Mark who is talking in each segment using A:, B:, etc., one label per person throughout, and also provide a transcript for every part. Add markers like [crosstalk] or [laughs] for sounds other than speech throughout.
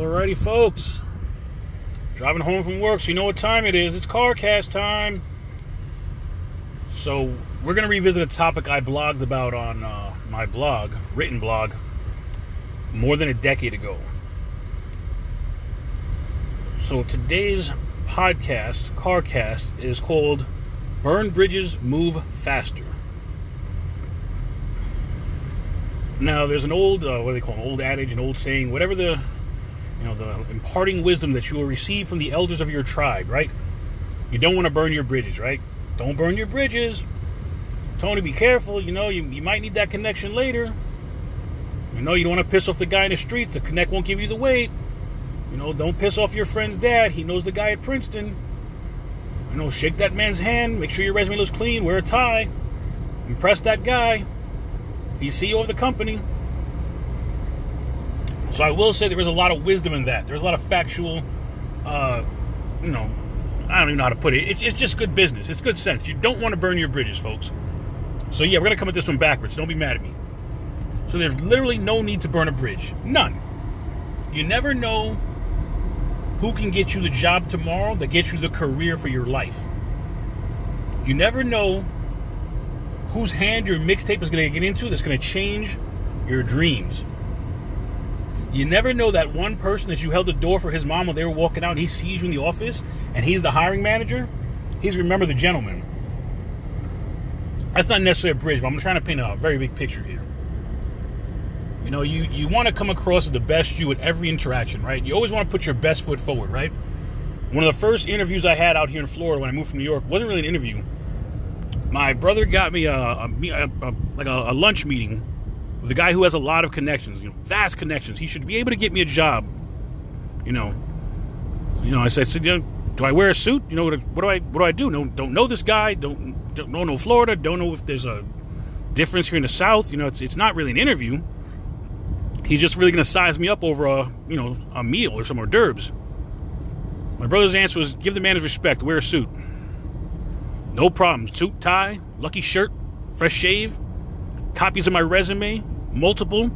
A: Alrighty, folks. Driving home from work, so you know what time it is. It's CarCast time. So, we're going to revisit a topic I blogged about on uh, my blog, written blog, more than a decade ago. So, today's podcast, CarCast, is called Burn Bridges, Move Faster. Now, there's an old, uh, what do they call an old adage, an old saying, whatever the, you know, the imparting wisdom that you will receive from the elders of your tribe, right? You don't want to burn your bridges, right? Don't burn your bridges. Tony, be careful. You know, you, you might need that connection later. You know, you don't want to piss off the guy in the streets. The connect won't give you the weight. You know, don't piss off your friend's dad. He knows the guy at Princeton. You know, shake that man's hand. Make sure your resume looks clean. Wear a tie. Impress that guy. He's CEO of the company. So I will say there is a lot of wisdom in that. There's a lot of factual, uh, you know, I don't even know how to put it. It's, it's just good business. It's good sense. You don't want to burn your bridges, folks. So yeah, we're gonna come at this one backwards. Don't be mad at me. So there's literally no need to burn a bridge. None. You never know who can get you the job tomorrow that gets you the career for your life. You never know whose hand your mixtape is going to get into that's going to change your dreams. You never know that one person that you held the door for his mom when they were walking out and he sees you in the office and he's the hiring manager. He's remember the gentleman. That's not necessarily a bridge, but I'm trying to paint a very big picture here. You know, you, you want to come across as the best you at every interaction, right? You always want to put your best foot forward, right? One of the first interviews I had out here in Florida when I moved from New York wasn't really an interview my brother got me a, a, a, a like a, lunch meeting a guy who has a lot of connections, you know, vast connections. He should be able to get me a job. You know, you know. I said, you know, do I wear a suit? You know, what, what do I what do I do? No, don't know this guy. Don't don't know Florida. Don't know if there's a difference here in the South. You know, it's it's not really an interview. He's just really going to size me up over a you know a meal or some hors d'oeuvres. My brother's answer was, give the man his respect. Wear a suit. No problems. Suit, tie, lucky shirt, fresh shave, copies of my resume, multiple.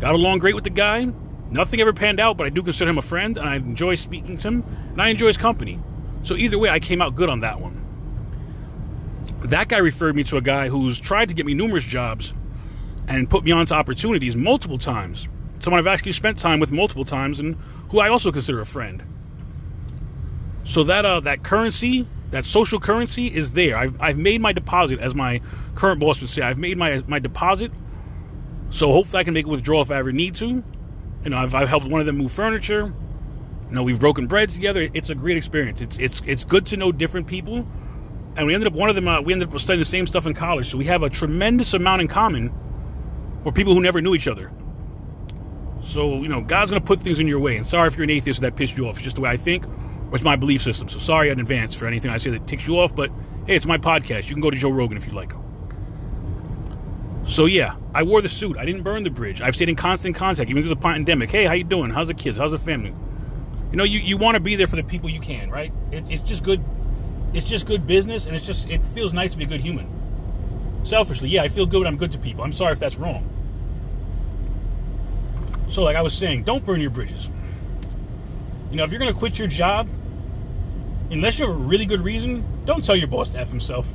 A: Got along great with the guy. Nothing ever panned out, but I do consider him a friend, and I enjoy speaking to him, and I enjoy his company. So either way, I came out good on that one. That guy referred me to a guy who's tried to get me numerous jobs and put me onto opportunities multiple times. Someone I've actually spent time with multiple times, and who I also consider a friend. So that uh, that currency that social currency is there. I've, I've made my deposit, as my current boss would say. I've made my my deposit, so hopefully I can make a withdrawal if I ever need to. You know, I've, I've helped one of them move furniture. You know, we've broken bread together. It's a great experience. It's it's it's good to know different people, and we ended up one of them. Uh, we ended up studying the same stuff in college, so we have a tremendous amount in common for people who never knew each other. So you know, God's gonna put things in your way. And sorry if you're an atheist that pissed you off. It's just the way I think. It's my belief system. So sorry in advance for anything I say that ticks you off, but hey, it's my podcast. You can go to Joe Rogan if you like. So yeah, I wore the suit. I didn't burn the bridge. I've stayed in constant contact, even through the pandemic. Hey, how you doing? How's the kids? How's the family? You know, you, you want to be there for the people you can, right? It, it's just good. It's just good business, and it's just it feels nice to be a good human. Selfishly, yeah, I feel good when I'm good to people. I'm sorry if that's wrong. So, like I was saying, don't burn your bridges. You know, if you're going to quit your job, unless you have a really good reason, don't tell your boss to F himself.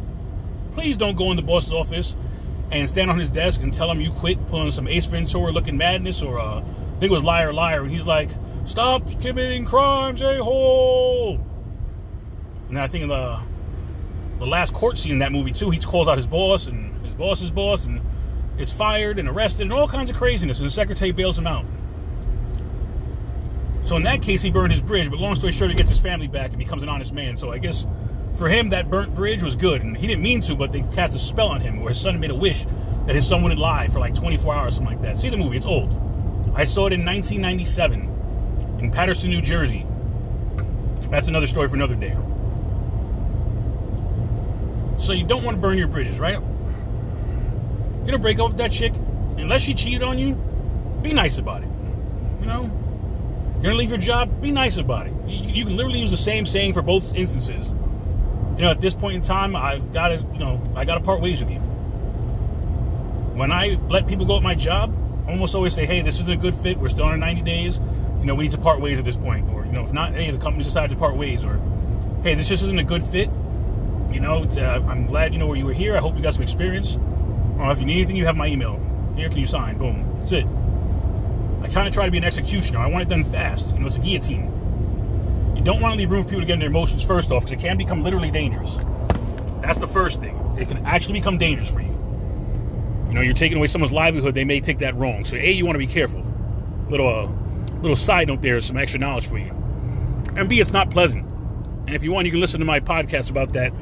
A: Please don't go in the boss's office and stand on his desk and tell him you quit pulling some Ace Ventura looking madness or uh, I think it was Liar Liar. And he's like, stop committing crimes, a hole. And I think in the the last court scene in that movie too, he calls out his boss and his boss's boss and gets fired and arrested and all kinds of craziness. And the secretary bails him out. So in that case, he burned his bridge. But long story short, he gets his family back and becomes an honest man. So I guess for him, that burnt bridge was good, and he didn't mean to, but they cast a spell on him, where his son made a wish that his son wouldn't lie for like 24 hours, something like that. See the movie; it's old. I saw it in 1997 in Paterson, New Jersey. That's another story for another day. So you don't want to burn your bridges, right? You're gonna break up with that chick, unless she cheated on you. Be nice about it. You know, you're gonna leave your job, be nice about it. You, you, can literally use the same saying for both instances. You know, at this point in time, I've got to, you know, I got to part ways with you. When I let people go at my job, I almost always say, "Hey, this isn't a good fit. We're still on 90 days. You know, we need to part ways at this point, or you know, if not, hey, the company's decided to part ways, or hey, this just isn't a good fit. You know, uh, I'm glad you know where you were here. I hope you got some experience. Uh, if you need anything, you have my email. Here, can you sign? Boom. That's it. I kind of try to be an executioner. I want it done fast. You know, it's a guillotine. You don't want to leave room for people to get in their emotions first off, because it can become literally dangerous. That's the first thing. It can actually become dangerous for you. You know, you're taking away someone's livelihood. They may take that wrong. So, a, you want to be careful. Little, uh, little side note there, some extra knowledge for you. And b, it's not pleasant. And if you want, you can listen to my podcast about that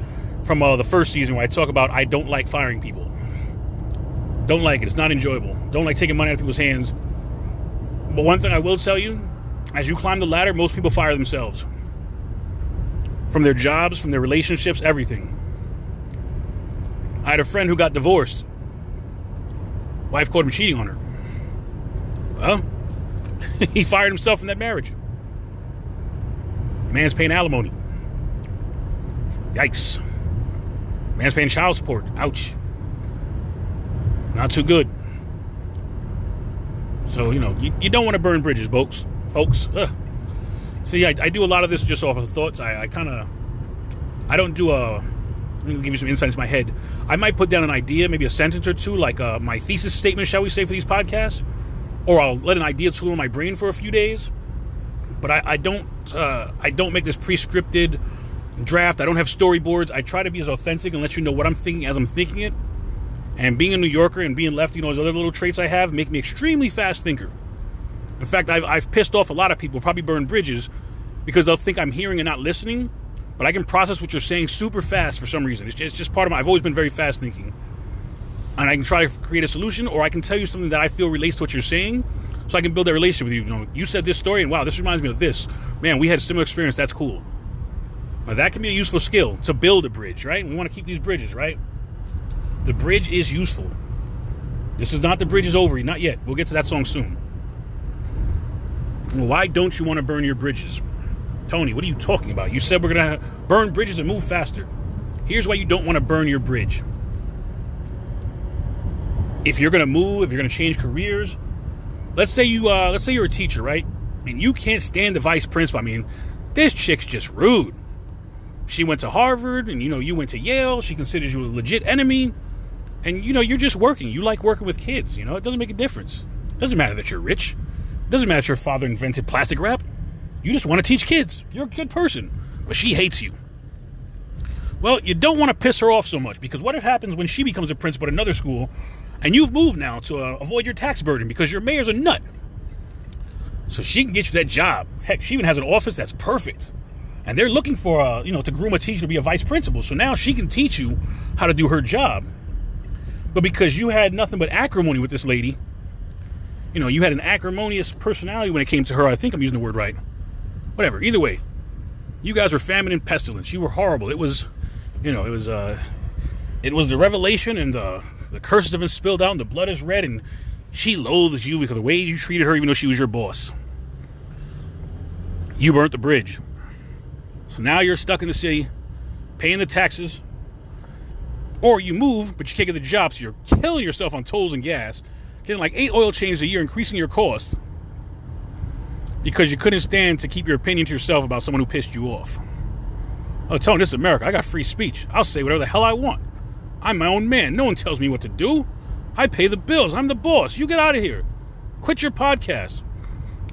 A: from uh, the first season where I talk about I don't like firing people. Don't like it. It's not enjoyable. Don't like taking money out of people's hands. But one thing I will tell you, as you climb the ladder, most people fire themselves. From their jobs, from their relationships, everything. I had a friend who got divorced. Wife caught him cheating on her. Well, [laughs] he fired himself from that marriage. Man's paying alimony. Yikes. Man's paying child support. Ouch. Not too good. So, you know, you, you don't want to burn bridges, folks. Folks. Ugh. See, I, I do a lot of this just off of thoughts. I, I kind of, I don't do a, let me give you some insight into my head. I might put down an idea, maybe a sentence or two, like uh, my thesis statement, shall we say, for these podcasts. Or I'll let an idea tool in my brain for a few days. But I, I don't, uh, I don't make this pre-scripted draft. I don't have storyboards. I try to be as authentic and let you know what I'm thinking as I'm thinking it. And being a New Yorker and being lefty, you know, those other little traits I have make me extremely fast thinker. In fact, I've, I've pissed off a lot of people, probably burned bridges, because they'll think I'm hearing and not listening. But I can process what you're saying super fast for some reason. It's just, it's just part of my. I've always been very fast thinking, and I can try to create a solution, or I can tell you something that I feel relates to what you're saying, so I can build that relationship with you. You know, you said this story, and wow, this reminds me of this. Man, we had a similar experience. That's cool. Now, that can be a useful skill to build a bridge, right? We want to keep these bridges, right? The bridge is useful. This is not the bridge is over, not yet. We'll get to that song soon. Why don't you want to burn your bridges? Tony, what are you talking about? You said we're going to burn bridges and move faster. Here's why you don't want to burn your bridge. If you're going to move, if you're going to change careers, let's say you uh, let's say you're a teacher, right? And you can't stand the vice principal. I mean, this chick's just rude. She went to Harvard, and you know you went to Yale. She considers you a legit enemy, and you know you're just working. You like working with kids. You know it doesn't make a difference. It doesn't matter that you're rich. It doesn't matter that your father invented plastic wrap. You just want to teach kids. You're a good person, but she hates you. Well, you don't want to piss her off so much because what if happens when she becomes a principal at another school, and you've moved now to uh, avoid your tax burden because your mayor's a nut. So she can get you that job. Heck, she even has an office that's perfect and they're looking for a you know to groom a teacher to be a vice principal so now she can teach you how to do her job but because you had nothing but acrimony with this lady you know you had an acrimonious personality when it came to her. I think i'm using the word right. Whatever. Either way you guys were famine and pestilence. You were horrible. It was you know it was uh it was the revelation and the the curses have been spilled out and the blood is red and she loathes you because of the way you treated her even though she was your boss. You burnt the bridge. So now you're stuck in the city, paying the taxes, or you move, but you can't get the job, so you're killing yourself on tolls and gas, getting like eight oil changes a year, increasing your cost because you couldn't stand to keep your opinion to yourself about someone who pissed you off. Oh, Tony, this is America. I got free speech. I'll say whatever the hell I want. I'm my own man. No one tells me what to do. I pay the bills. I'm the boss. You get out of here. Quit your podcast.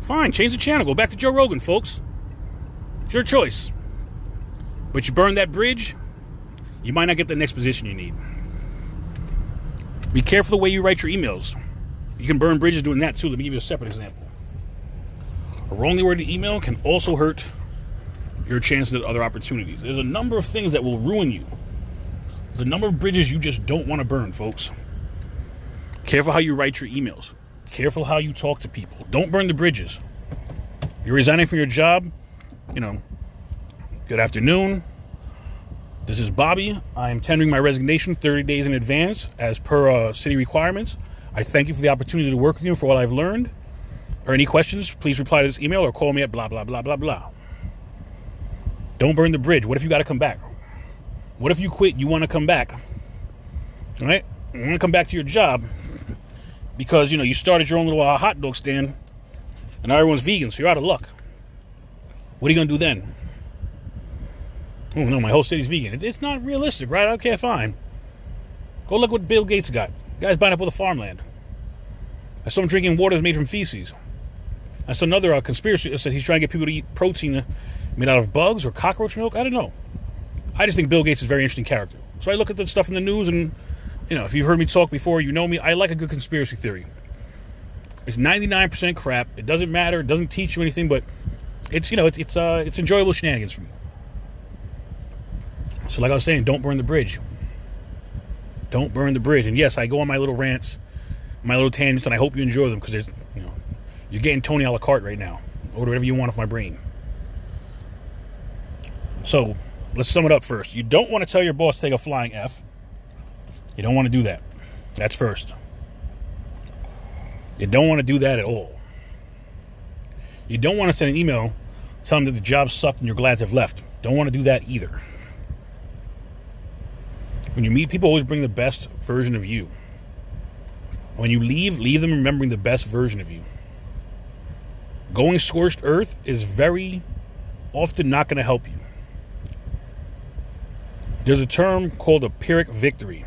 A: Fine, change the channel. Go back to Joe Rogan, folks. It's your choice. But you burn that bridge, you might not get the next position you need. Be careful the way you write your emails. You can burn bridges doing that too. Let me give you a separate example. A wrongly worded email can also hurt your chances at other opportunities. There's a number of things that will ruin you. There's a number of bridges you just don't want to burn, folks. Careful how you write your emails. Careful how you talk to people. Don't burn the bridges. You're resigning from your job, you know, Good afternoon. This is Bobby. I am tendering my resignation 30 days in advance as per uh, city requirements. I thank you for the opportunity to work with you for what I've learned. Or any questions, please reply to this email or call me at blah, blah, blah, blah, blah. Don't burn the bridge. What if you got to come back? What if you quit? You want to come back? All right? You want to come back to your job because, you know, you started your own little uh, hot dog stand And now everyone's vegan, so you're out of luck. What are you going to do then? Oh, no, my whole city's vegan. It's, it's not realistic, right? Okay, fine. Go look what Bill Gates got. Guy's buying up all the farmland. I saw him drinking water that's made from feces. I saw another uh, conspiracy that said he's trying to get people to eat protein made out of bugs or cockroach milk. I don't know. I just think Bill Gates is a very interesting character. So I look at the stuff in the news, and you know, if you've heard me talk before, you know me. I like a good conspiracy theory. It's 99% crap. It doesn't matter. It doesn't teach you anything, but it's you know it's it's uh, it's enjoyable shenanigans for me. So like I was saying, don't burn the bridge. Don't burn the bridge. And yes, I go on my little rants, my little tangents, and I hope you enjoy them because you know you're getting Tony a la carte right now. Or whatever you want off my brain. So let's sum it up first. You don't want to tell your boss take a flying F. You don't want to do that. That's first. You don't want to do that at all. You don't want to send an email telling them that the job sucked and you're glad have left. Don't want to do that either. When you meet people, always bring the best version of you. When you leave, leave them remembering the best version of you. Going scorched earth is very often not going to help you. There's a term called a Pyrrhic victory.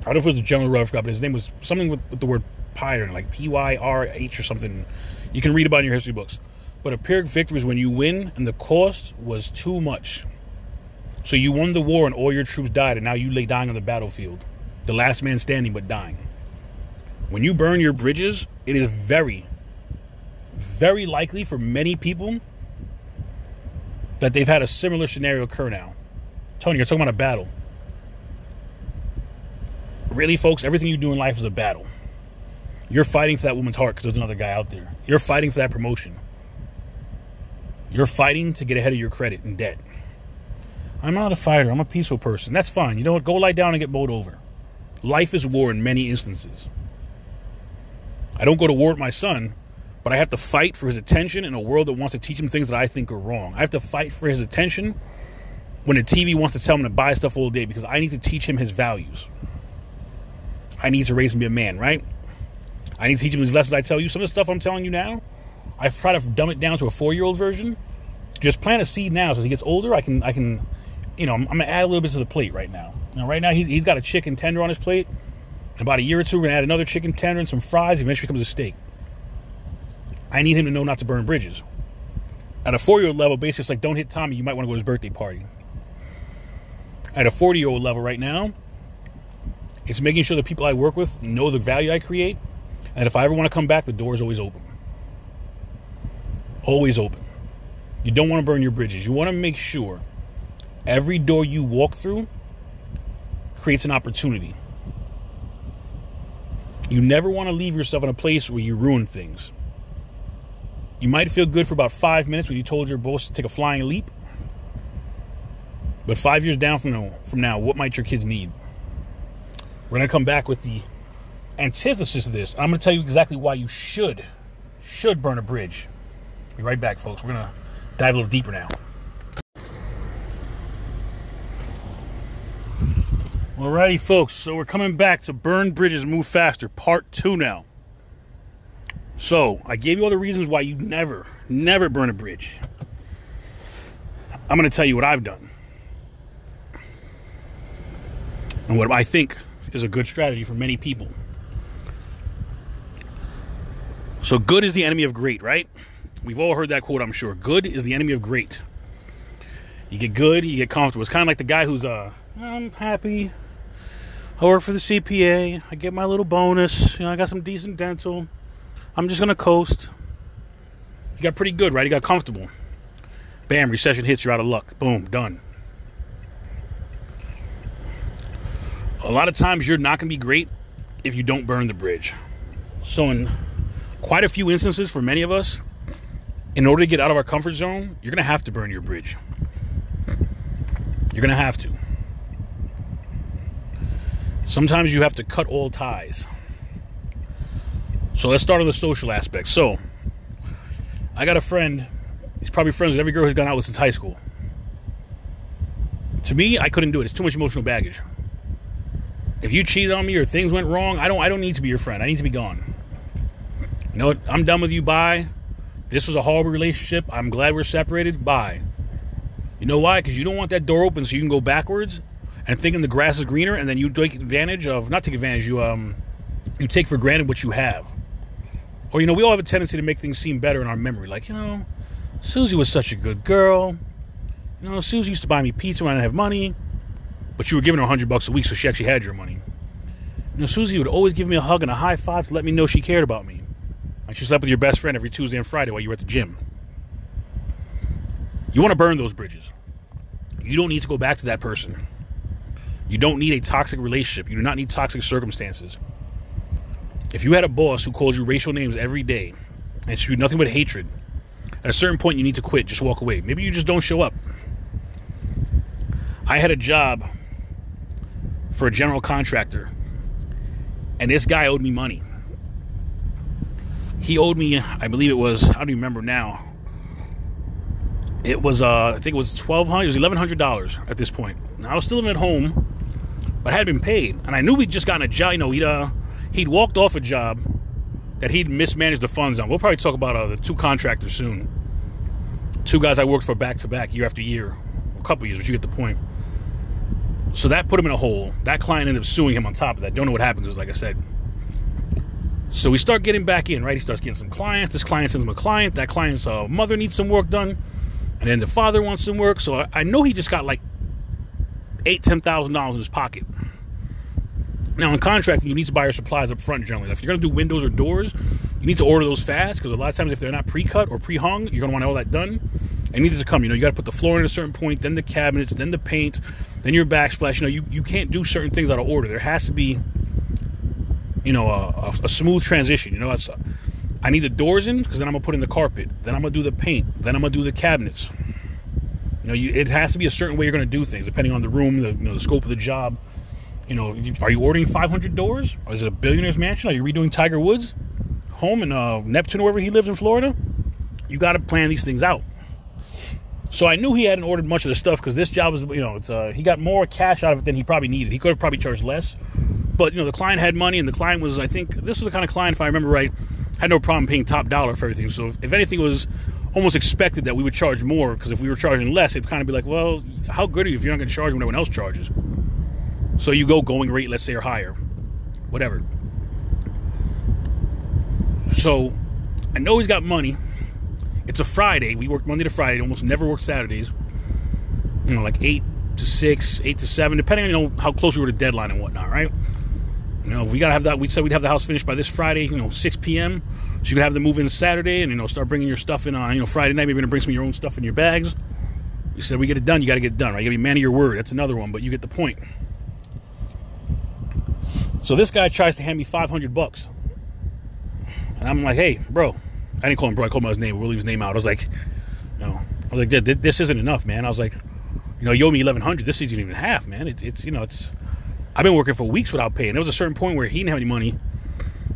A: I don't know if it was a general Ruff but his name was something with, with the word Pyrrh, like P Y R H or something. You can read about in your history books. But a Pyrrhic victory is when you win and the cost was too much. So you won the war and all your troops died, and now you lay dying on the battlefield. The last man standing, but dying. When you burn your bridges, it is very, very likely for many people that they've had a similar scenario occur now. Tony, you're talking about a battle. Really, folks, everything you do in life is a battle. You're fighting for that woman's heart because there's another guy out there. You're fighting for that promotion. You're fighting to get ahead of your credit and debt. I'm not a fighter. I'm a peaceful person. That's fine. You know what? Go lie down and get bowled over. Life is war in many instances. I don't go to war with my son, but I have to fight for his attention in a world that wants to teach him things that I think are wrong. I have to fight for his attention when the TV wants to tell him to buy stuff all day because I need to teach him his values. I need to raise him to be a man, right? I need to teach him these lessons I tell you. Some of the stuff I'm telling you now, I've tried to dumb it down to a four year old version. Just plant a seed now so as he gets older, I can, I can, you know, I'm, I'm, gonna add a little bit to the plate right now. Now, right now he's, he's got a chicken tender on his plate. In about a year or two, we're gonna add another chicken tender and some fries. Eventually becomes a steak. I need him to know not to burn bridges. At a four year old level, basically, it's like don't hit Tommy. You might want to go to his birthday party. At a 40 year old level right now, it's making sure the people I work with know the value I create. And if I ever want to come back, the door is always open. Always open. You don't want to burn your bridges. You want to make sure every door you walk through creates an opportunity. You never want to leave yourself in a place where you ruin things. You might feel good for about five minutes when you told your boss to take a flying leap. But five years down from now, from now, what might your kids need? We're going to come back with the antithesis of this. I'm going to tell you exactly why you should, should burn a bridge. Be right back, folks. We're going to dive a little deeper now. Alrighty, folks. So we're coming back to Burn Bridges Move Faster, part two now. So I gave you all the reasons why you never, never burn a bridge. I'm going to tell you what I've done. And what I think is a good strategy for many people. So, good is the enemy of great, right? We've all heard that quote, I'm sure. Good is the enemy of great. You get good, you get comfortable. It's kind of like the guy who's, uh, I'm happy. I work for the CPA. I get my little bonus. You know, I got some decent dental. I'm just gonna coast. You got pretty good, right? You got comfortable. Bam, recession hits, you're out of luck. Boom, done. A lot of times you're not gonna be great if you don't burn the bridge. So in quite a few instances for many of us, in order to get out of our comfort zone, you're gonna have to burn your bridge. You're gonna have to. Sometimes you have to cut all ties. So let's start on the social aspect. So, I got a friend. He's probably friends with every girl he's gone out with since high school. To me, I couldn't do it. It's too much emotional baggage. If you cheated on me or things went wrong, I don't. I don't need to be your friend. I need to be gone. You know what? I'm done with you. Bye. This was a horrible relationship. I'm glad we're separated. Bye. You know why? Because you don't want that door open so you can go backwards and thinking the grass is greener, and then you take advantage of not take advantage. You um you take for granted what you have. Or you know, we all have a tendency to make things seem better in our memory. Like you know, Susie was such a good girl. You know, Susie used to buy me pizza when I didn't have money, but you were giving her hundred bucks a week, so she actually had your money. You know, Susie would always give me a hug and a high five to let me know she cared about me. And she slept with your best friend every Tuesday and Friday while you were at the gym. You want to burn those bridges. You don't need to go back to that person. You don't need a toxic relationship. You do not need toxic circumstances. If you had a boss who called you racial names every day and spewed nothing but hatred, at a certain point you need to quit. Just walk away. Maybe you just don't show up. I had a job for a general contractor, and this guy owed me money he owed me, I believe it was, I don't even remember now. It was, uh, I think it was twelve hundred. It was eleven hundred dollars at this point. I was still living at home, but had been paid, and I knew we'd just gotten a job. You know, he'd uh, he'd walked off a job that he'd mismanaged the funds on. We'll probably talk about uh, the two contractors soon. Two guys I worked for back to back, year after year, a couple years, but you get the point. So that put him in a hole. That client ended up suing him on top of that. Don't know what happened because, like I said, so we start getting back in, right? He starts getting some clients. This client sends him a client. That client's uh, mother needs some work done, and then the father wants some work. So I, I know he just got like eight, ten thousand dollars in his pocket. Now in contracting, you need to buy your supplies up front generally. If you're to do windows or doors, you need to order those fast because a lot of times if they're not pre-cut or pre-hung, you're to want all that done. And needs to come. You know, you got to put the floor in a certain point, then the cabinets, then the paint, then your backsplash. You know, you, you can't do certain things out of order. There has to be you know, a, a smooth transition. You know, that's I need the doors in because then I'm gonna put in the carpet. Then I'm gonna do the paint. Then I'm gonna do the cabinets. You know, you, it has to be a certain way you're gonna do things depending on the room, the, you know, the scope of the job. You know, are you ordering 500 doors? Or is it a billionaire's mansion? Are you redoing Tiger Woods home in uh, Neptune, wherever he lives in Florida? You got to plan these things out. So I knew he hadn't ordered much of the stuff because this job was, you know, it's uh, he got more cash out of it than he probably needed. He could have probably charged less, but you know, the client had money, and the client was, I think, this was the kind of client, if I remember right, had no problem paying top dollar for everything. So if anything, was almost expected that we would charge more because if we were charging less, it'd kind of be like, well, how good are you if you're not going to charge when everyone else charges? So you go going rate, let's say, or higher, whatever. So I know he's got money. It's a Friday. We work Monday to Friday. Almost never work Saturdays. You know, like eight to six, eight to seven, depending on you know how close we were to deadline and whatnot, right? You know, we gotta have that. We said we'd have the house finished by this Friday, you know, 6 p.m. So you could have the move in Saturday, and you know, start bringing your stuff in on you know Friday night. Maybe you're gonna bring some of your own stuff in your bags. You said we get it done. You got to get it done, right? You got to be man of your word. That's another one, but you get the point. So this guy tries to hand me 500 bucks, and I'm like, hey, bro. I didn't call him bro. I called him his name. We'll leave his name out. I was like, no. I was like, this isn't enough, man. I was like, you know, you owe me 1100 This isn't even half, man. It's, it's you know, it's I've been working for weeks without paying. There was a certain point where he didn't have any money,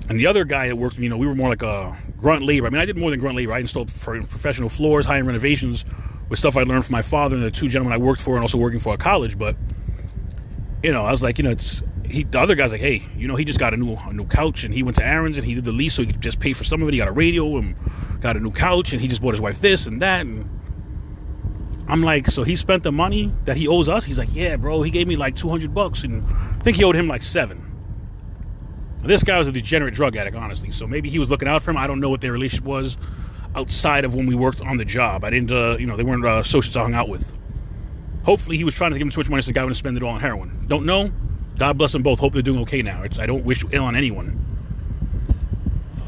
A: and the other guy that worked, you know, we were more like a grunt labor. I mean, I did more than grunt labor. I installed professional floors, high end renovations with stuff I learned from my father and the two gentlemen I worked for, and also working for a college. But you know, I was like, you know, it's he. The other guy's like, hey, you know, he just got a new a new couch, and he went to Aaron's and he did the lease, so he could just pay for some of it. He got a radio and got a new couch, and he just bought his wife this and that, and I'm like, so he spent the money that he owes us? He's like, yeah, bro. He gave me like 200 bucks, and I think he owed him like seven. This guy was a degenerate drug addict, honestly. So maybe he was looking out for him. I don't know what their relationship was outside of when we worked on the job. I didn't, uh, you know, they weren't uh, associates I hung out with. Hopefully, he was trying to give him too much money so the guy wouldn't spend it all on heroin. Don't know. God bless them both. Hope they're doing okay now. It's, I don't wish ill on anyone.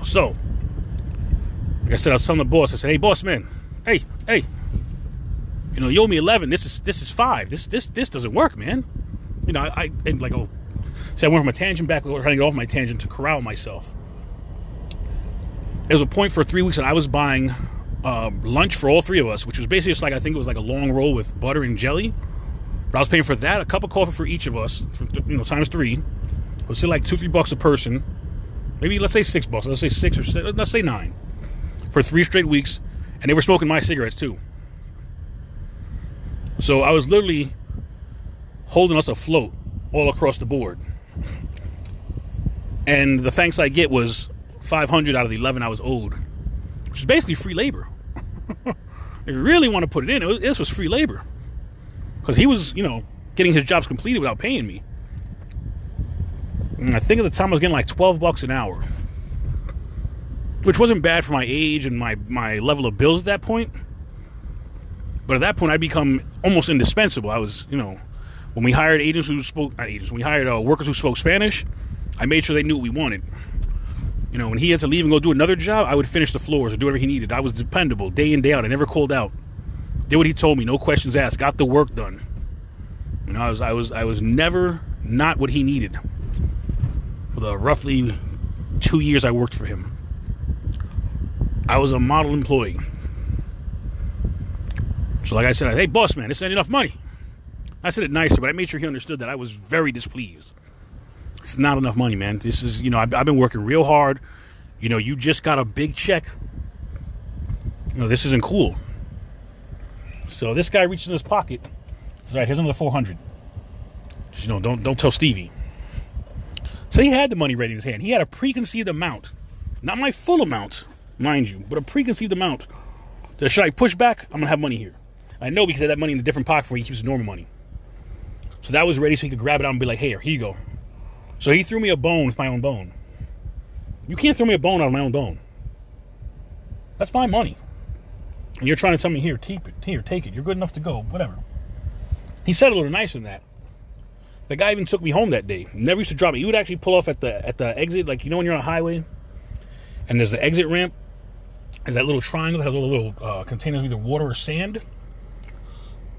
A: So, like I said, I was telling the boss, I said, hey, boss man, hey, hey, you know, you owe me eleven. This is this is five. This this this doesn't work, man. You know, I, I like oh, so I went from a tangent back, trying to get off my tangent to corral myself. It was a point for three weeks, and I was buying uh, lunch for all three of us, which was basically just like I think it was like a long roll with butter and jelly. But I was paying for that, a cup of coffee for each of us, for, you know, times three. It was still like two, three bucks a person. Maybe let's say six bucks. Let's say six or six, let's say nine for three straight weeks, and they were smoking my cigarettes too. So I was literally holding us afloat all across the board. And the thanks I get was 500 out of the 11 I was owed. which is basically free labor. [laughs] if you really want to put it in, it was, this was free labor because he was, you know, getting his jobs completed without paying me. And I think at the time I was getting like 12 bucks an hour, which wasn't bad for my age and my, my level of bills at that point. But at that point, I'd become almost indispensable. I was, you know, when we hired agents who spoke, not agents, we hired uh, workers who spoke Spanish, I made sure they knew what we wanted. You know, when he had to leave and go do another job, I would finish the floors or do whatever he needed. I was dependable day in, day out. I never called out. Did what he told me, no questions asked, got the work done. You know, I was I was I was never not what he needed. For the roughly two years I worked for him. I was a model employee. So like I said, hey boss man, this ain't enough money. I said it nicer, but I made sure he understood that I was very displeased. It's not enough money, man. This is, you know, I've, I've been working real hard. You know, you just got a big check. You know, this isn't cool. So this guy reaches in his pocket. He's like, here's another 400. Just, you know, don't don't tell Stevie. So he had the money ready in his hand. He had a preconceived amount, not my full amount, mind you, but a preconceived amount. So should I push back? I'm gonna have money here. I know because I had that money in a different pocket where he keeps his normal money. So that was ready so he could grab it out and be like, here, here you go. So he threw me a bone with my own bone. You can't throw me a bone out of my own bone. That's my money. And you're trying to tell me, here, keep it, here, take it. You're good enough to go, whatever. He said a little nicer than that. The guy even took me home that day. Never used to drop me. He would actually pull off at the at the exit, like you know when you're on a highway, and there's the exit ramp. There's that little triangle that has all the little uh, containers of either water or sand.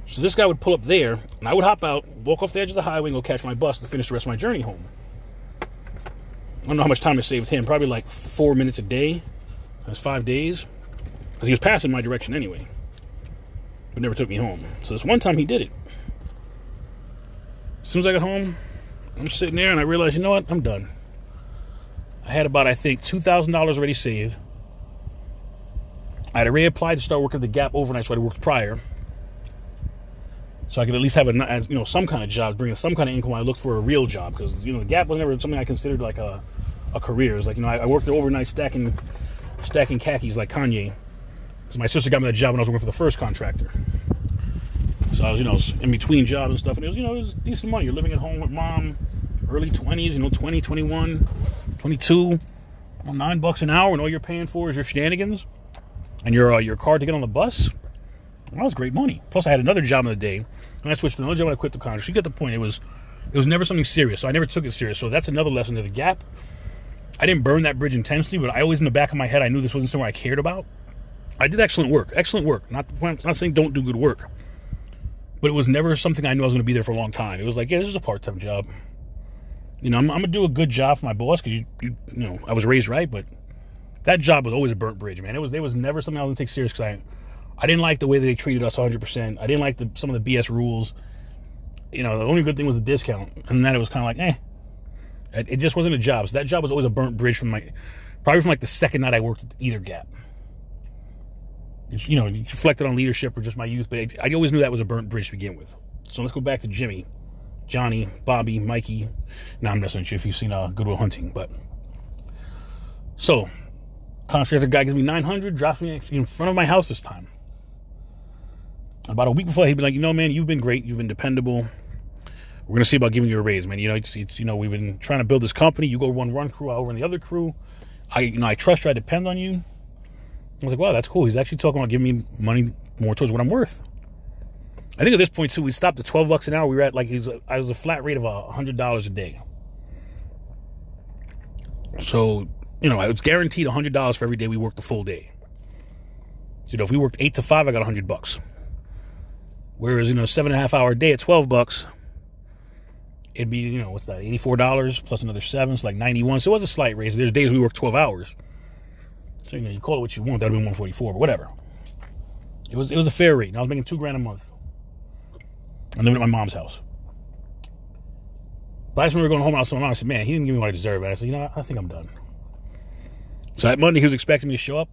A: So this guy would pull up there, and I would hop out, walk off the edge of the highway, and go catch my bus to finish the rest of my journey home. I don't know how much time it saved him. Probably like four minutes a day. That's five days. Because he was passing my direction anyway. But never took me home. So this one time he did it. As soon as I got home, I'm sitting there and I realized, you know what? I'm done. I had about, I think, $2,000 already saved. I had already applied to start working at the Gap overnight, so I worked prior. So I could at least have a, you know, some kind of job, bringing some kind of income. I looked for a real job because, you know, the Gap was never something I considered like a, a career. It's like, you know, I, I worked there overnight stacking, stacking khakis like Kanye. Because my sister got me that job when I was working for the first contractor. So I was, you know, in between jobs and stuff, and it was, you know, it was decent money. You're living at home with mom, early 20s, you know, 20, 21, 22, well, nine bucks an hour, and all you're paying for is your shenanigans and your uh, your card to get on the bus. Well, that was great money. Plus, I had another job in the day, and I switched to another job when I quit the contract. You get the point. It was it was never something serious, so I never took it serious. So that's another lesson of the gap. I didn't burn that bridge intensely, but I always in the back of my head I knew this wasn't somewhere I cared about. I did excellent work, excellent work. Not I'm not saying don't do good work, but it was never something I knew I was going to be there for a long time. It was like, yeah, this is a part time job. You know, I'm, I'm, gonna do a good job for my boss because you, you, you know, I was raised right, but that job was always a burnt bridge, man. It was, it was never something I was gonna take serious because I, I didn't like the way they treated us 100. percent I didn't like the, some of the BS rules. You know, the only good thing was the discount, and then it was kind of like, eh. It, it just wasn't a job. So that job was always a burnt bridge from my, probably from like the second night I worked at either Gap you know, reflected on leadership or just my youth, but I, always knew that was a burnt bridge to begin with. So let's go back to Jimmy, Johnny, Bobby, Mikey. Now I'm messing with you if you've seen uh, Good Will Hunting, but so contractor guy gives me 900, drops me in front of my house this time. About a week before, he'd be like, you know, man, you've been great, you've been dependable. We're gonna see about giving you a raise, man. You know, it's, it's you know, we've been trying to build this company. You go run one crew, I'll run the other crew. I, you know, I trust you. I depend on you I was like, wow, that's cool. He's actually talking about giving me money more towards what I'm worth. I think at this point too, we stopped at twelve bucks an hour. We were at like was I was a flat rate of a hundred dollars a day. So you know, I was guaranteed a hundred dollars for every day we worked the full day. So, you know, if we worked eight to five, I got a hundred bucks. Whereas you know, seven and a half hour day at twelve bucks, it'd be you know what's that, eighty four dollars plus another seven, so like ninety one. So it was a slight raise. There's days we worked twelve hours. So you know, you call it what you want. That'd be 144, but whatever. It was it was a fair rate. And I was making two grand a month. I'm living at my mom's house. But I just remember going home. I was my mom, I said, "Man, he didn't give me what I deserve." And I said, "You know, I think I'm done." So that Monday, he was expecting me to show up.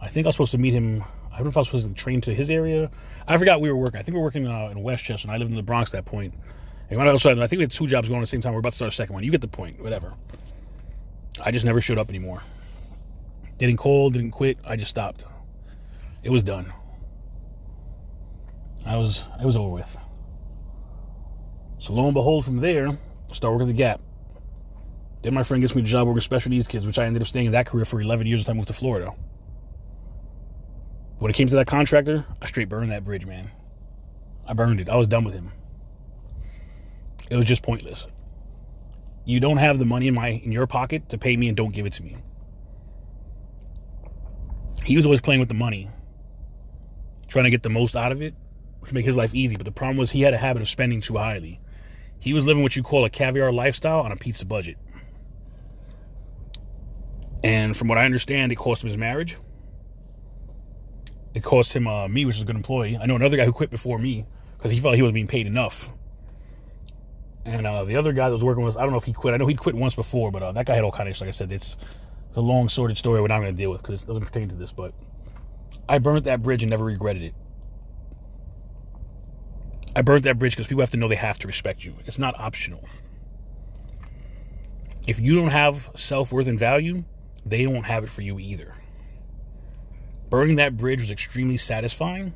A: I think I was supposed to meet him. I don't know if I was supposed to train to his area. I forgot we were working. I think we were working uh, in Westchester, and I lived in the Bronx at that point. And when I I think we had two jobs going at the same time. We're about to start a second one. You get the point. Whatever. I just never showed up anymore. Didn't call, didn't quit. I just stopped. It was done. I was it was over with. So lo and behold, from there, start working the Gap. Then my friend gets me a job working special needs kids, which I ended up staying in that career for 11 years until I moved to Florida. When it came to that contractor, I straight burned that bridge, man. I burned it. I was done with him. It was just pointless. You don't have the money in my in your pocket to pay me and don't give it to me. He was always playing with the money, trying to get the most out of it, which make his life easy. But the problem was he had a habit of spending too highly. He was living what you call a caviar lifestyle on a pizza budget. And from what I understand, it cost him his marriage. It cost him uh, me, which is a good employee. I know another guy who quit before me because he felt he wasn't being paid enough. And uh, the other guy that was working with us, I don't know if he quit. I know he'd quit once before, but uh, that guy had all kind of issues. Like I said, it's, it's a long, sordid story we're not going to deal with because it doesn't pertain to this. But I burnt that bridge and never regretted it. I burnt that bridge because people have to know they have to respect you. It's not optional. If you don't have self worth and value, they won't have it for you either. Burning that bridge was extremely satisfying.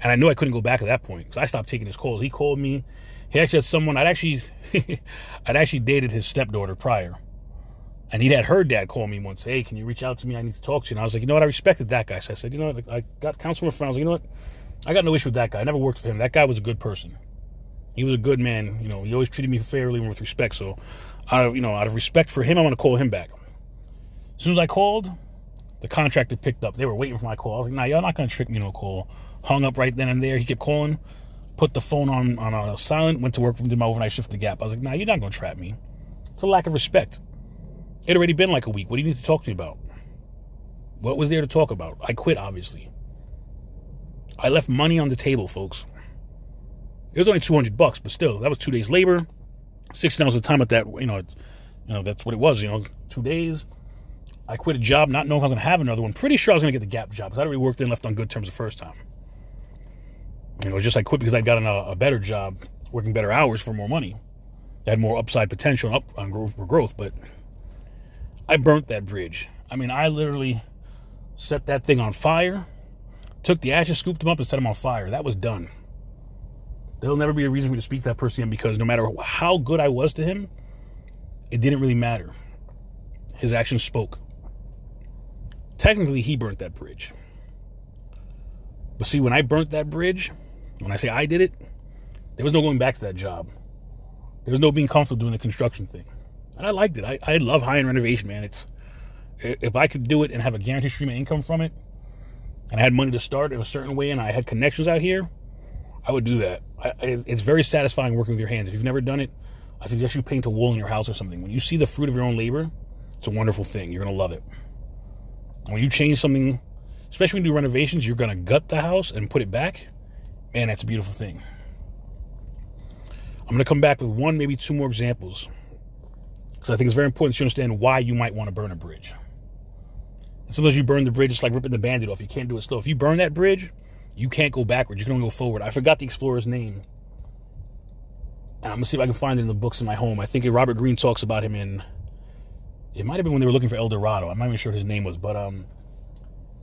A: And I knew I couldn't go back at that point because I stopped taking his calls. He called me. He actually had someone I'd actually [laughs] I'd actually dated his stepdaughter prior. And he'd had her dad call me once, hey, can you reach out to me? I need to talk to you. And I was like, you know what? I respected that guy. So I said, you know what? I got counsel from a friend. I was like, you know what? I got no issue with that guy. I never worked for him. That guy was a good person. He was a good man. You know, he always treated me fairly and with respect. So out of you know, out of respect for him, I'm gonna call him back. As soon as I called, the contractor picked up. They were waiting for my call. I was like, nah, y'all not gonna trick me no call. Hung up right then and there. He kept calling, put the phone on on a silent, went to work, did my overnight shift at the gap. I was like, nah, you're not gonna trap me. It's a lack of respect. It already been like a week. What do you need to talk to me about? What was there to talk about? I quit, obviously. I left money on the table, folks. It was only 200 bucks, but still, that was two days labor, 16 hours of time at that, you know, you know, that's what it was, you know, two days. I quit a job not knowing if I was going to have another one. Pretty sure I was going to get the Gap job because I'd already worked there and left on good terms the first time. You know, just I quit because I'd gotten a, a, better job, working better hours for more money. I had more upside potential and up on growth growth, but I burnt that bridge. I mean, I literally set that thing on fire took the ashes, scooped them up, and set them on fire. That was done. There'll never be a reason for me to speak to that person again because no matter how good I was to him, it didn't really matter. His actions spoke. Technically, he burnt that bridge. But see, when I burnt that bridge, when I say I did it, there was no going back to that job. There was no being comfortable doing the construction thing. And I liked it. I, I love high end renovation, man. It's if I could do it and have a guaranteed stream of income from it, and I had money to start in a certain way and I had connections out here, I would do that. I, it's very satisfying working with your hands. If you've never done it, I suggest you paint a wall in your house or something. When you see the fruit of your own labor, it's a wonderful thing. You're to love it. When you change something, especially when you do renovations, you're going to gut the house and put it back. Man, that's a beautiful thing. I'm going to come back with one, maybe two more examples. Because I think it's very important that you understand why you might want to burn a bridge. And sometimes you burn the bridge, it's like ripping the Band-Aid off. You can't do it slow. If you burn that bridge, you can't go backwards. You can only go forward. I forgot the explorer's name. And I'm gonna see if I can find it in the books in my home. I think Robert Greene talks about him in. It might have been when they were looking for El Dorado. I'm not even sure his name was, but um,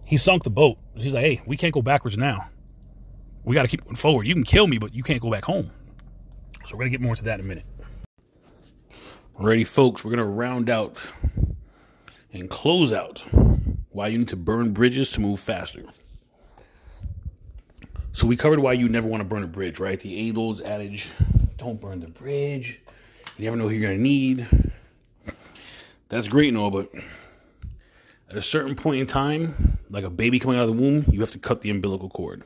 A: he sunk the boat. He's like, "Hey, we can't go backwards now. We got to keep going forward. You can kill me, but you can't go back home." So we're gonna get more into that in a minute. Alrighty, folks, we're gonna round out and close out why you need to burn bridges to move faster. So we covered why you never want to burn a bridge, right? The age old adage, don't burn the bridge. You never know who you're gonna need. That's great and all, but at a certain point in time, like a baby coming out of the womb, you have to cut the umbilical cord.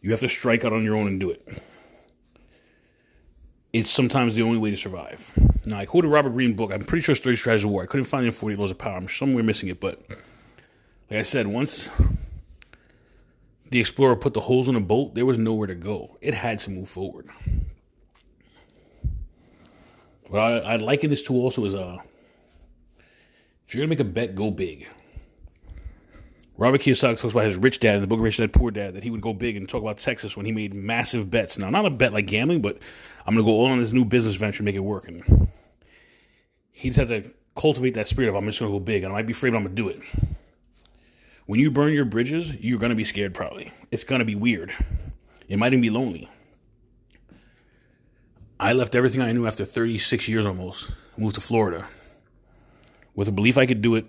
A: You have to strike out on your own and do it. It's sometimes the only way to survive. Now, I quoted Robert Greene book. I'm pretty sure it's 30 Strategies of War. I couldn't find it in 40 Laws of Power. I'm somewhere missing it, but like I said, once the explorer put the holes in the boat, there was nowhere to go. It had to move forward. What I, I liken this to also is uh, you're gonna make a bet, go big. Robert Kiyosaki talks about his rich dad in the book Rich Dad Poor Dad that he would go big and talk about Texas when he made massive bets. Now, not a bet like gambling, but I'm gonna go all on this new business venture and make it work. And he just had to cultivate that spirit of I'm just gonna go big and I might be afraid, but I'm gonna do it. When you burn your bridges, you're gonna be scared probably. It's gonna be weird. It might even be lonely. I left everything I knew after 36 years almost, moved to Florida with a belief I could do it,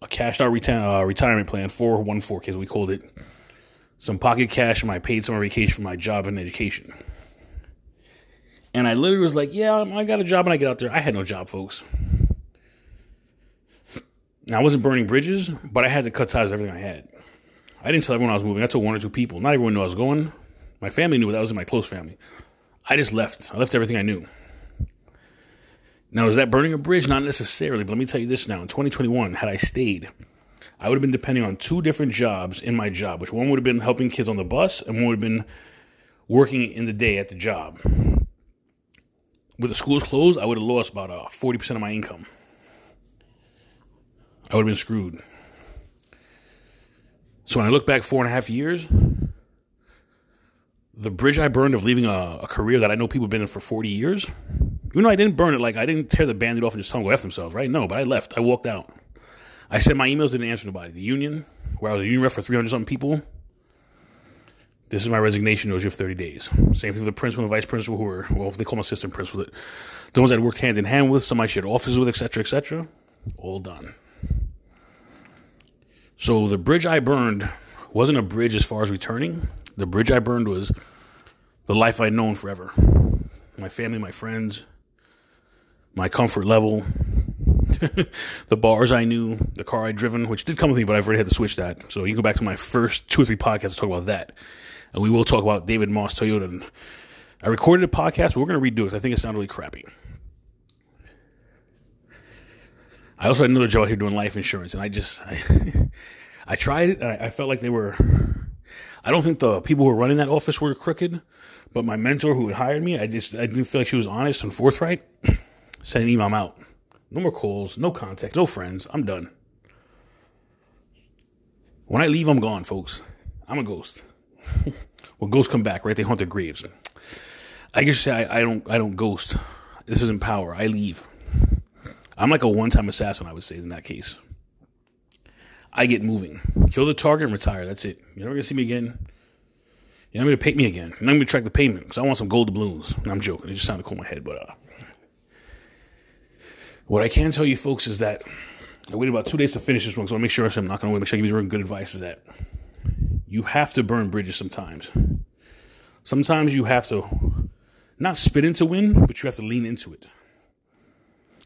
A: a cashed out reti- uh, retirement plan, 414 as we called it, some pocket cash, and my paid summer vacation for my job and education. And I literally was like, yeah, I got a job and I get out there. I had no job, folks. Now, I wasn't burning bridges, but I had to cut ties with everything I had. I didn't tell everyone I was moving. I told one or two people. Not everyone knew I was going. My family knew, that was in my close family. I just left. I left everything I knew. Now, is that burning a bridge? Not necessarily, but let me tell you this now. In 2021, had I stayed, I would have been depending on two different jobs in my job, which one would have been helping kids on the bus, and one would have been working in the day at the job. With the schools closed, I would have lost about uh, 40% of my income. I would have been screwed. So when I look back four and a half years, the bridge I burned of leaving a, a career that I know people have been in for 40 years, even though I didn't burn it, like I didn't tear the Band-Aid off and just tell them go F themselves, right? No, but I left. I walked out. I sent my emails, didn't answer nobody. The union, where I was a union rep for 300 something people, this is my resignation notice. You have 30 days. Same thing with the principal and vice principal who are, well, they call them assistant principal. The ones that I worked hand in hand with, some I shared offices with, etc., etc. All done. So the bridge I burned wasn't a bridge as far as returning. The bridge I burned was the life I'd known forever. My family, my friends, my comfort level, [laughs] the bars I knew, the car I'd driven, which did come with me, but I've already had to switch that. So you can go back to my first two or three podcasts to talk about that. And we will talk about David Moss Toyota. And I recorded a podcast, but we're going to redo it I think it sounded really crappy. I also had another job here doing life insurance, and I just, I, [laughs] I tried it, I, I felt like they were, I don't think the people who were running that office were crooked, but my mentor who had hired me, I just, I didn't feel like she was honest and forthright. [clears throat] Sent an email, I'm out. No more calls, no contact, no friends. I'm done. When I leave, I'm gone, folks. I'm a ghost. [laughs] well, ghosts come back, right? They haunt their graves. I guess say I, I don't I don't ghost. This isn't power. I leave. I'm like a one-time assassin, I would say, in that case. I get moving. Kill the target and retire. That's it. You're never gonna see me again. You're not gonna pay me again. You're not gonna track the payment because I want some gold doubloons. I'm joking. It just sounded cool in my head, but uh, what I can tell you, folks, is that I waited about two days to finish this one, so I to make sure I'm not to wait. Make sure I give you good advice. Is that you have to burn bridges sometimes. Sometimes you have to not spit into wind, but you have to lean into it.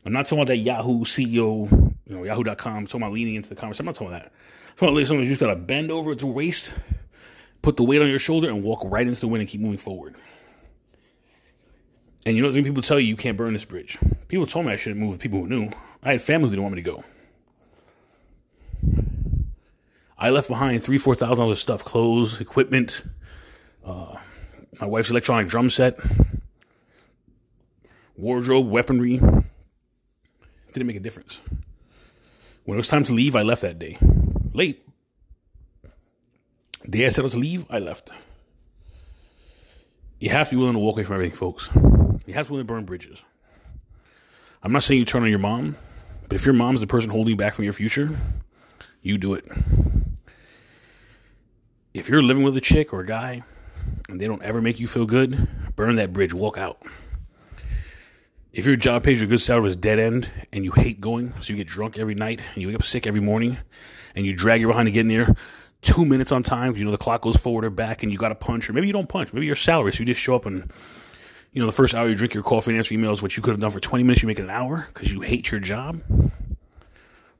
A: I'm not talking about that Yahoo CEO, you know, Yahoo.com. Talking about leaning into the conversation. I'm not talking about that. I'm talking about something you just got to bend over the waist, put the weight on your shoulder, and walk right into the wind and keep moving forward. And you know, people tell you you can't burn this bridge. People told me I shouldn't move with people who knew. I had family who didn't want me to go. I left behind three, four thousand dollars of stuff, clothes, equipment, uh, my wife's electronic drum set, wardrobe, weaponry. Didn't make a difference. When it was time to leave, I left that day. Late. The day I said to leave, I left. You have to be willing to walk away from everything, folks. You have to be willing to burn bridges. I'm not saying you turn on your mom, but if your mom is the person holding you back from your future, you do it. If you're living with a chick or a guy and they don't ever make you feel good, burn that bridge, walk out. If your job pays you a good salary is dead end and you hate going, so you get drunk every night and you wake up sick every morning and you drag your behind to get in there two minutes on time, because you know the clock goes forward or back and you got to punch, or maybe you don't punch, maybe your salary, so you just show up and you know the first hour you drink your coffee and answer emails, which you could have done for 20 minutes, you make it an hour because you hate your job.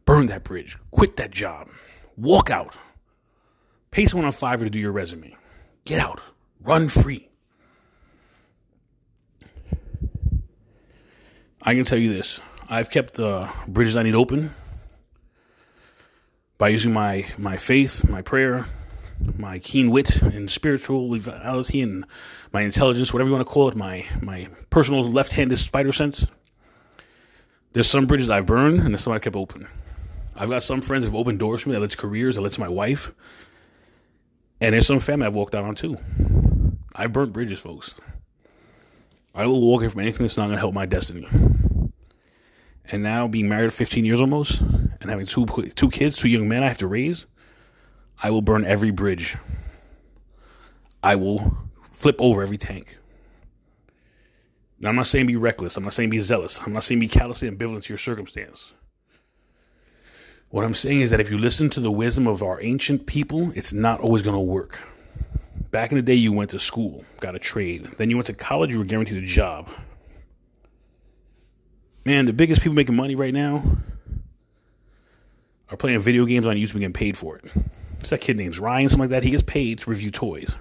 A: Burn that bridge, quit that job, walk out, pay someone on Fiverr to do your resume, get out, run free. I can tell you this: I've kept the bridges I need open by using my my faith, my prayer, my keen wit and spirituality and my intelligence, whatever you want to call it, my my personal left-handed spider sense. There's some bridges I've burned and there's some I kept open. I've got some friends that have opened doors for me that lets careers, that lets my wife. And there's some family I've walked out on too. I've burnt bridges, folks. I will walk away from anything that's not going to help my destiny. and now being married 15 years almost and having two two kids, two young men I have to raise, I will burn every bridge. I will flip over every tank. Now, I'm not saying be reckless. I'm not saying be zealous. I'm not saying be callously ambivalent to your circumstance. What I'm saying is that if you listen to the wisdom of our ancient people, it's not always going to work. Back in the day, you went to school, got a trade. Then you went to college, you were guaranteed a job. Man, the biggest people making money right now are playing video games on YouTube and getting paid for it. What's that kid name's Ryan, something like that? He gets paid to review toys.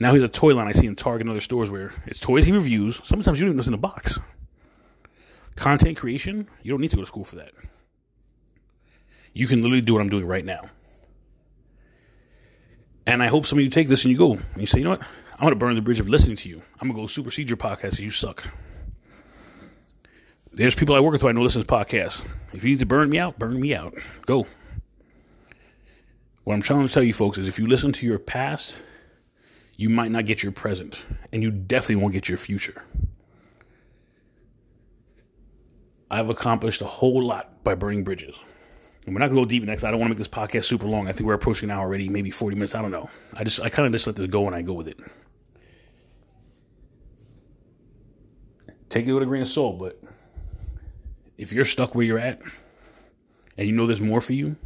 A: Now he's a toy line I see in Target and other stores where it's toys he reviews. Sometimes you don't even listen in the box. Content creation, you don't need to go to school for that. You can literally do what I'm doing right now. And I hope some of you take this and you go and you say, you know what? I'm going to burn the bridge of listening to you. I'm going to go supersede your podcast you suck. There's people I work with who I know listen to podcasts. If you need to burn me out, burn me out. Go. What I'm trying to tell you folks is if you listen to your past, you might not get your present, and you definitely won't get your future. I've accomplished a whole lot by burning bridges. And we're not gonna go deep next. I don't want to make this podcast super long. I think we're approaching now already, maybe 40 minutes. I don't know. I just I kind of just let this go and I go with it. Take it with a grain of salt, but if you're stuck where you're at and you know there's more for you,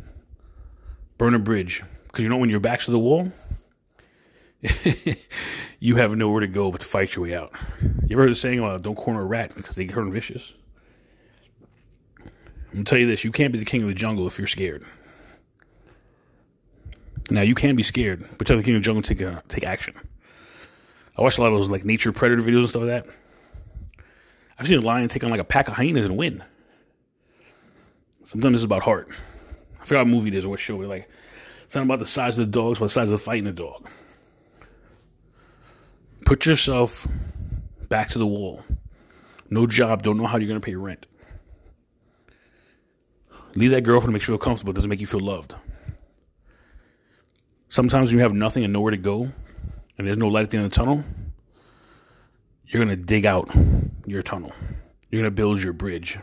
A: burn a bridge. Because you know when your back's to the wall, [laughs] you have nowhere to go but to fight your way out. You ever heard the saying, well, don't corner a rat because they turn vicious? I'm gonna tell you this: you can't be the king of the jungle if you're scared. Now you can be scared, but tell the king of the jungle to take uh, take action. I watch a lot of those like nature predator videos and stuff like that. I've seen a lion take on like a pack of hyenas and win. Sometimes it's about heart. I forgot what movie it is or what show, but like it's not about the size of the dogs, but the size of the fighting the dog. Put yourself back to the wall. No job, don't know how you're gonna pay rent. Leave that girlfriend makes you feel comfortable, doesn't make you feel loved. Sometimes you have nothing and nowhere to go, and there's no light at the end of the tunnel, you're going to dig out your tunnel. You're going to build your bridge.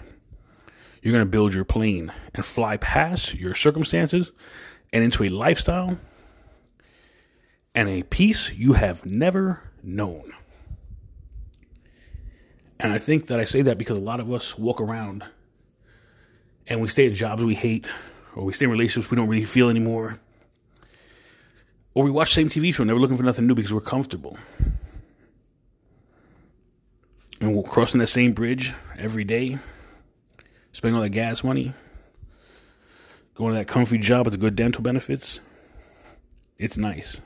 A: You're going to build your plane and fly past your circumstances and into a lifestyle and a peace you have never known. And I think that I say that because a lot of us walk around and we stay at jobs we hate, or we stay in relationships we don't really feel anymore, or we watch the same TV show, and we're looking for nothing new because we're comfortable. And we're crossing that same bridge every day, spending all that gas money, going to that comfy job with the good dental benefits. It's nice.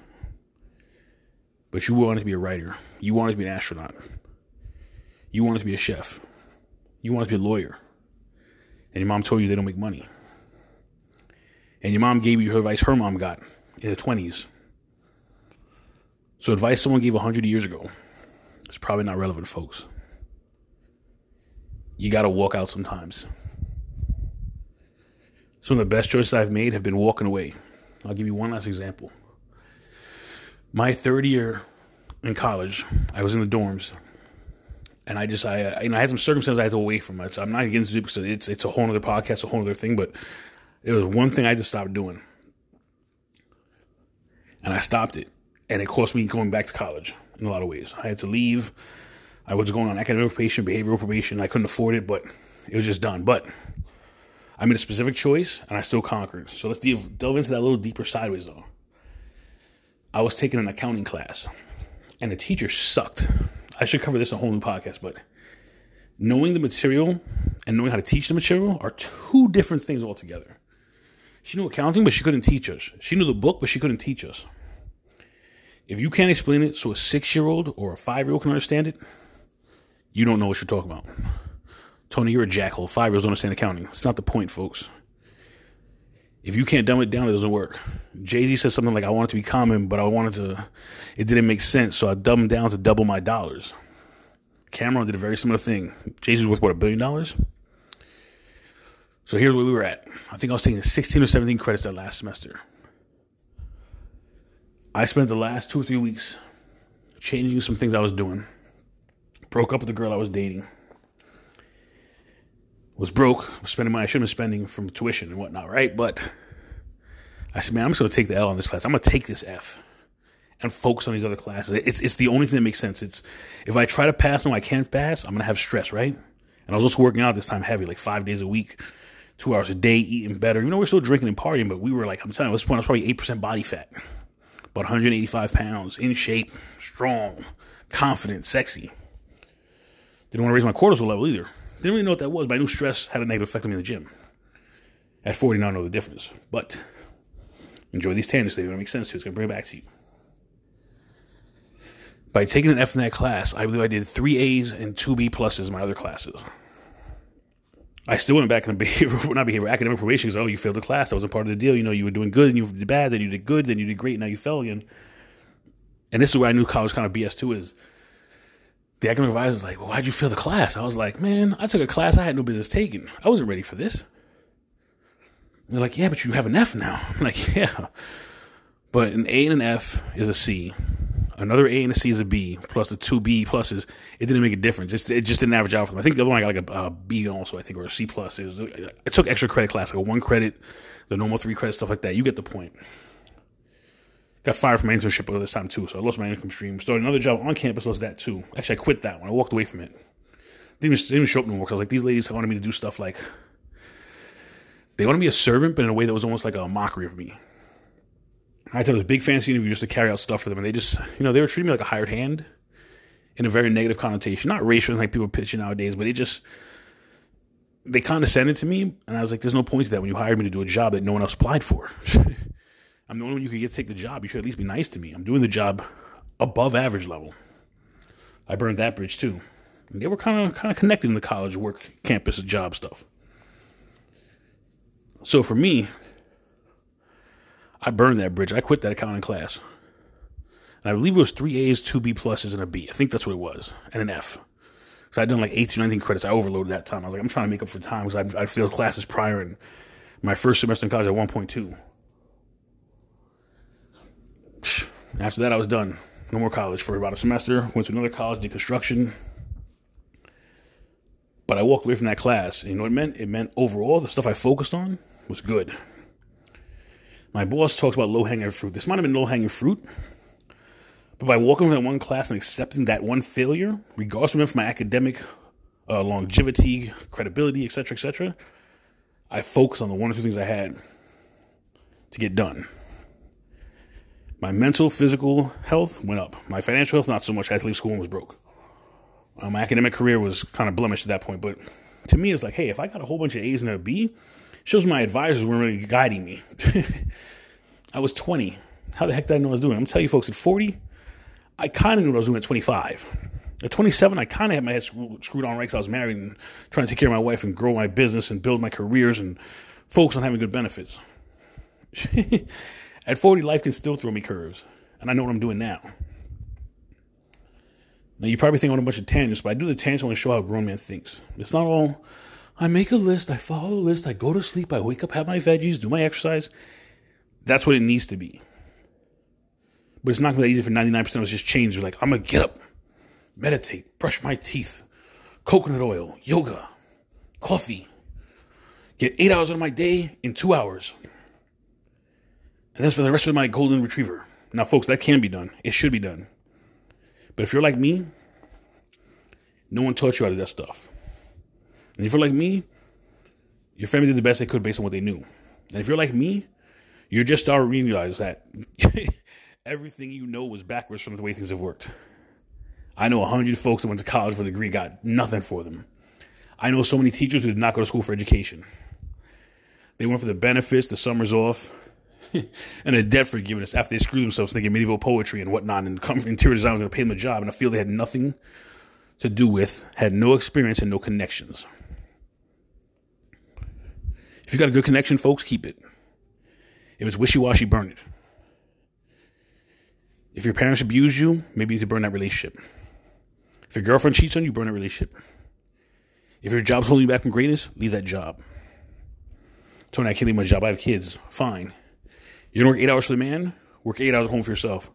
A: But you wanted to be a writer. You wanted to be an astronaut. You wanted to be a chef. You wanted to be a lawyer and your mom told you they don't make money. And your mom gave you her advice her mom got in the 20s. So, advice someone gave 100 years ago is probably not relevant, folks. You got to walk out sometimes. Some of the best choices I've made have been walking away. I'll give you one last example. My third year in college, I was in the dorms and I just I you know I had some circumstances I had to away from it. So I'm not against it because it's it's a whole other podcast, a whole other thing. But it was one thing I had to stop doing, and I stopped it, and it cost me going back to college in a lot of ways. I had to leave. I was going on academic probation, behavioral probation. I couldn't afford it, but it was just done. But I made a specific choice, and I still conquered. So let's delve, delve into that a little deeper sideways, though. I was taking an accounting class, and the teacher sucked. I should cover this in a whole new podcast, but knowing the material and knowing how to teach the material are two different things altogether. She knew accounting, but she couldn't teach us. She knew the book, but she couldn't teach us. If you can't explain it so a six year old or a five year old can understand it, you don't know what you're talking about. Tony, you're a jackal. Five year olds don't understand accounting. It's not the point, folks. If you can't dumb it down, it doesn't work. Jay Z said something like, I want it to be common, but I wanted to, it didn't make sense, so I dumbed down to double my dollars. Cameron did a very similar thing. Jay Z's worth, what, a billion dollars? So here's where we were at. I think I was taking 16 or 17 credits that last semester. I spent the last two or three weeks changing some things I was doing. Broke up with the girl I was dating. Was broke, was spending money I shouldn't have spending from tuition and whatnot, right? But I said, man, I'm just going to take the L on this class. I'm going to take this F and focus on these other classes. It's, it's the only thing that makes sense. It's if I try to pass and I can't pass, I'm going to have stress, right? And I was also working out this time heavy, like five days a week, two hours a day, eating better. You know, we're still drinking and partying, but we were like, I'm telling you, at this point, I was probably 8% body fat, about 185 pounds, in shape, strong, confident, sexy. Didn't want to raise my cortisol level either. Didn't really know what that was, but I knew stress had a negative effect on me in the gym. At 40, now I know the difference. But enjoy these tangents. They're going to make sense to you. It's going to bring it back to you. By taking an F in that class, I believe I did three A's and two B pluses in my other classes. I still went back in the [laughs] behavior, not behavior, academic probation because, oh, you failed the class. That wasn't part of the deal. You know, you were doing good and you did bad, then you did good, then you did great, now you fell again. And this is where I knew college kind of BS too is the academic advisor was like, well, why'd you fail the class? I was like, man, I took a class I had no business taking. I wasn't ready for this. And they're like, yeah, but you have an F now. [laughs] I'm like, yeah. But an A and an F is a C. Another A and a C is a B, plus the two B pluses. It didn't make a difference. It's, it just didn't average out for them. I think the other one I got like a, a B also, I think, or a C plus. It was, I took extra credit class, like a one credit, the normal three credit, stuff like that. You get the point. Got fired from my internship this time too, so I lost my income stream. Started another job on campus, lost that too. Actually, I quit that one. I walked away from it. Didn't even, didn't even show up no more. Cause I was like, these ladies wanted me to do stuff like they wanted me a servant, but in a way that was almost like a mockery of me. I had to this big fancy interview just to carry out stuff for them, and they just, you know, they were treating me like a hired hand in a very negative connotation. Not racial, like people pitch nowadays, but it just they condescended to me, and I was like, "There's no point to that when you hired me to do a job that no one else applied for." [laughs] I'm the only one you could get to take the job. You should at least be nice to me. I'm doing the job above average level. I burned that bridge too. And they were kind of kind of connected in the college work, campus, job stuff. So for me, I burned that bridge. I quit that accounting class. And I believe it was three A's, two B pluses, and a B. I think that's what it was, and an F. So I'd done like 18, 19 credits. I overloaded that time. I was like, I'm trying to make up for time because I, I failed classes prior in my first semester in college at 1.2. After that, I was done. No more college for about a semester. Went to another college, did construction. But I walked away from that class. And you know what it meant? It meant overall, the stuff I focused on was good. My boss talks about low hanging fruit. This might have been low hanging fruit. But by walking from that one class and accepting that one failure, regardless of my academic uh, longevity, credibility, etc., etc., I focused on the one or two things I had to get done. My mental, physical health went up. My financial health, not so much. I had to leave school and was broke. Uh, my academic career was kind of blemished at that point. But to me, it's like, hey, if I got a whole bunch of A's and a B, shows my advisors weren't really guiding me. [laughs] I was 20. How the heck did I know what I was doing? I'm telling you, folks, at 40, I kind of knew what I was doing at 25. At 27, I kind of had my head screwed on right because I was married and trying to take care of my wife and grow my business and build my careers and focus on having good benefits. [laughs] At 40, life can still throw me curves, and I know what I'm doing now. Now, you probably think I'm on a bunch of tangents, but I do the tangents to show how a grown man thinks. It's not all, I make a list, I follow the list, I go to sleep, I wake up, have my veggies, do my exercise. That's what it needs to be. But it's not going to be easy for 99% of us just change. Like, I'm going to get up, meditate, brush my teeth, coconut oil, yoga, coffee, get eight hours out of my day in two hours. And that's for the rest of my golden retriever. Now, folks, that can be done. It should be done. But if you're like me, no one taught you how to do that stuff. And if you're like me, your family did the best they could based on what they knew. And if you're like me, you're just starting to realize that [laughs] everything you know was backwards from the way things have worked. I know a hundred folks that went to college for a degree got nothing for them. I know so many teachers who did not go to school for education. They went for the benefits, the summers off, [laughs] and a debt forgiveness after they screwed themselves thinking medieval poetry and whatnot and interior design was going to pay them a job in a field they had nothing to do with, had no experience and no connections. If you got a good connection, folks, keep it. If it's wishy washy, burn it. If your parents abuse you, maybe you need to burn that relationship. If your girlfriend cheats on you, burn that relationship. If your job's holding you back from greatness, leave that job. Tony, I can't leave my job. I have kids. Fine. You don't work eight hours for the man, work eight hours at home for yourself.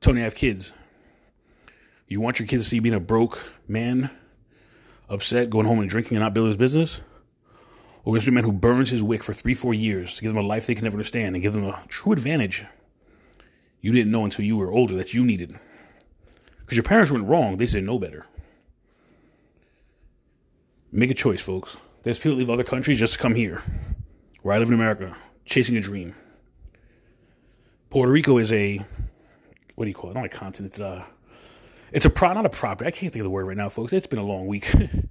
A: Tony, I have kids. You want your kids to see you being a broke man, upset, going home and drinking and not building his business? Or against a man who burns his wick for three, four years to give them a life they can never understand and give them a true advantage you didn't know until you were older that you needed. Because your parents weren't wrong, they said no better. Make a choice, folks. There's people leave other countries just to come here, where I live in America, chasing a dream. Puerto Rico is a what do you call it? Not a continent. It's a it's a pro, not a property. I can't think of the word right now, folks. It's been a long week. [laughs] you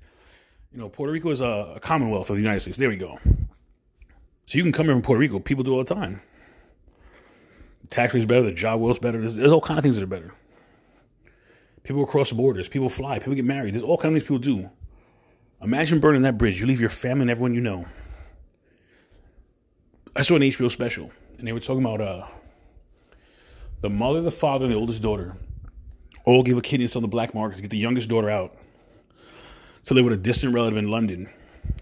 A: know, Puerto Rico is a, a commonwealth of the United States. There we go. So you can come here from Puerto Rico. People do all the time. The tax rate's better. The job is better. There's, there's all kind of things that are better. People cross borders. People fly. People get married. There's all kind of things people do. Imagine burning that bridge. You leave your family and everyone you know. I saw an HBO special, and they were talking about uh, the mother, the father, and the oldest daughter all give a kidney on the black market to get the youngest daughter out. So they with a distant relative in London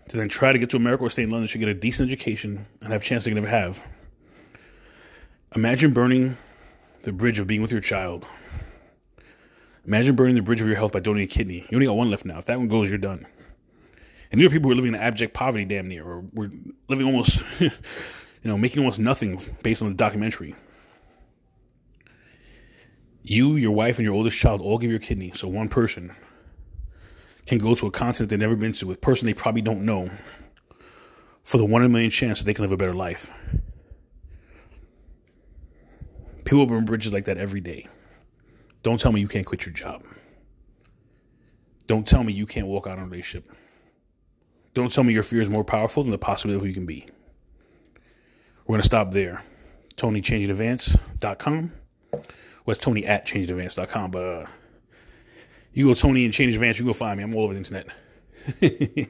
A: to then try to get to America or stay in London should get a decent education and have a chance they can never have. Imagine burning the bridge of being with your child. Imagine burning the bridge of your health by donating a kidney. You only got one left now. If that one goes, you're done. And these are people who are living in abject poverty, damn near, or we're living almost, [laughs] you know, making almost nothing based on the documentary. You, your wife, and your oldest child all give your kidney, so one person can go to a continent they've never been to with a person they probably don't know for the one in a million chance that they can live a better life. People burn bridges like that every day. Don't tell me you can't quit your job. Don't tell me you can't walk out on a relationship. Don't tell me your fear is more powerful than the possibility of who you can be. We're going to stop there. TonyChangeInAdvance.com. It's Tony at ChangeInAdvance.com, but uh, you go Tony and Change Advance, you go find me. I'm all over the internet. [laughs]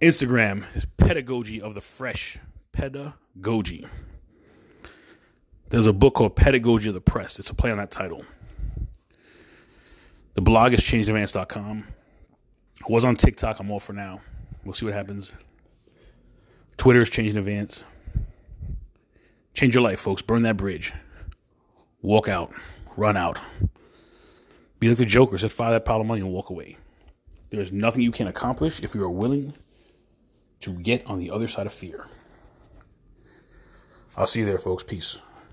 A: Instagram is Pedagogy of the Fresh. Pedagogy. There's a book called Pedagogy of the Press. It's a play on that title. The blog is changeadvance.com. I was on TikTok. I'm all for now. We'll see what happens. Twitter is changing advance. Change your life, folks. Burn that bridge. Walk out. Run out. Be like the Joker. Set fire that pile of money and walk away. There's nothing you can accomplish if you are willing to get on the other side of fear. I'll see you there, folks. Peace.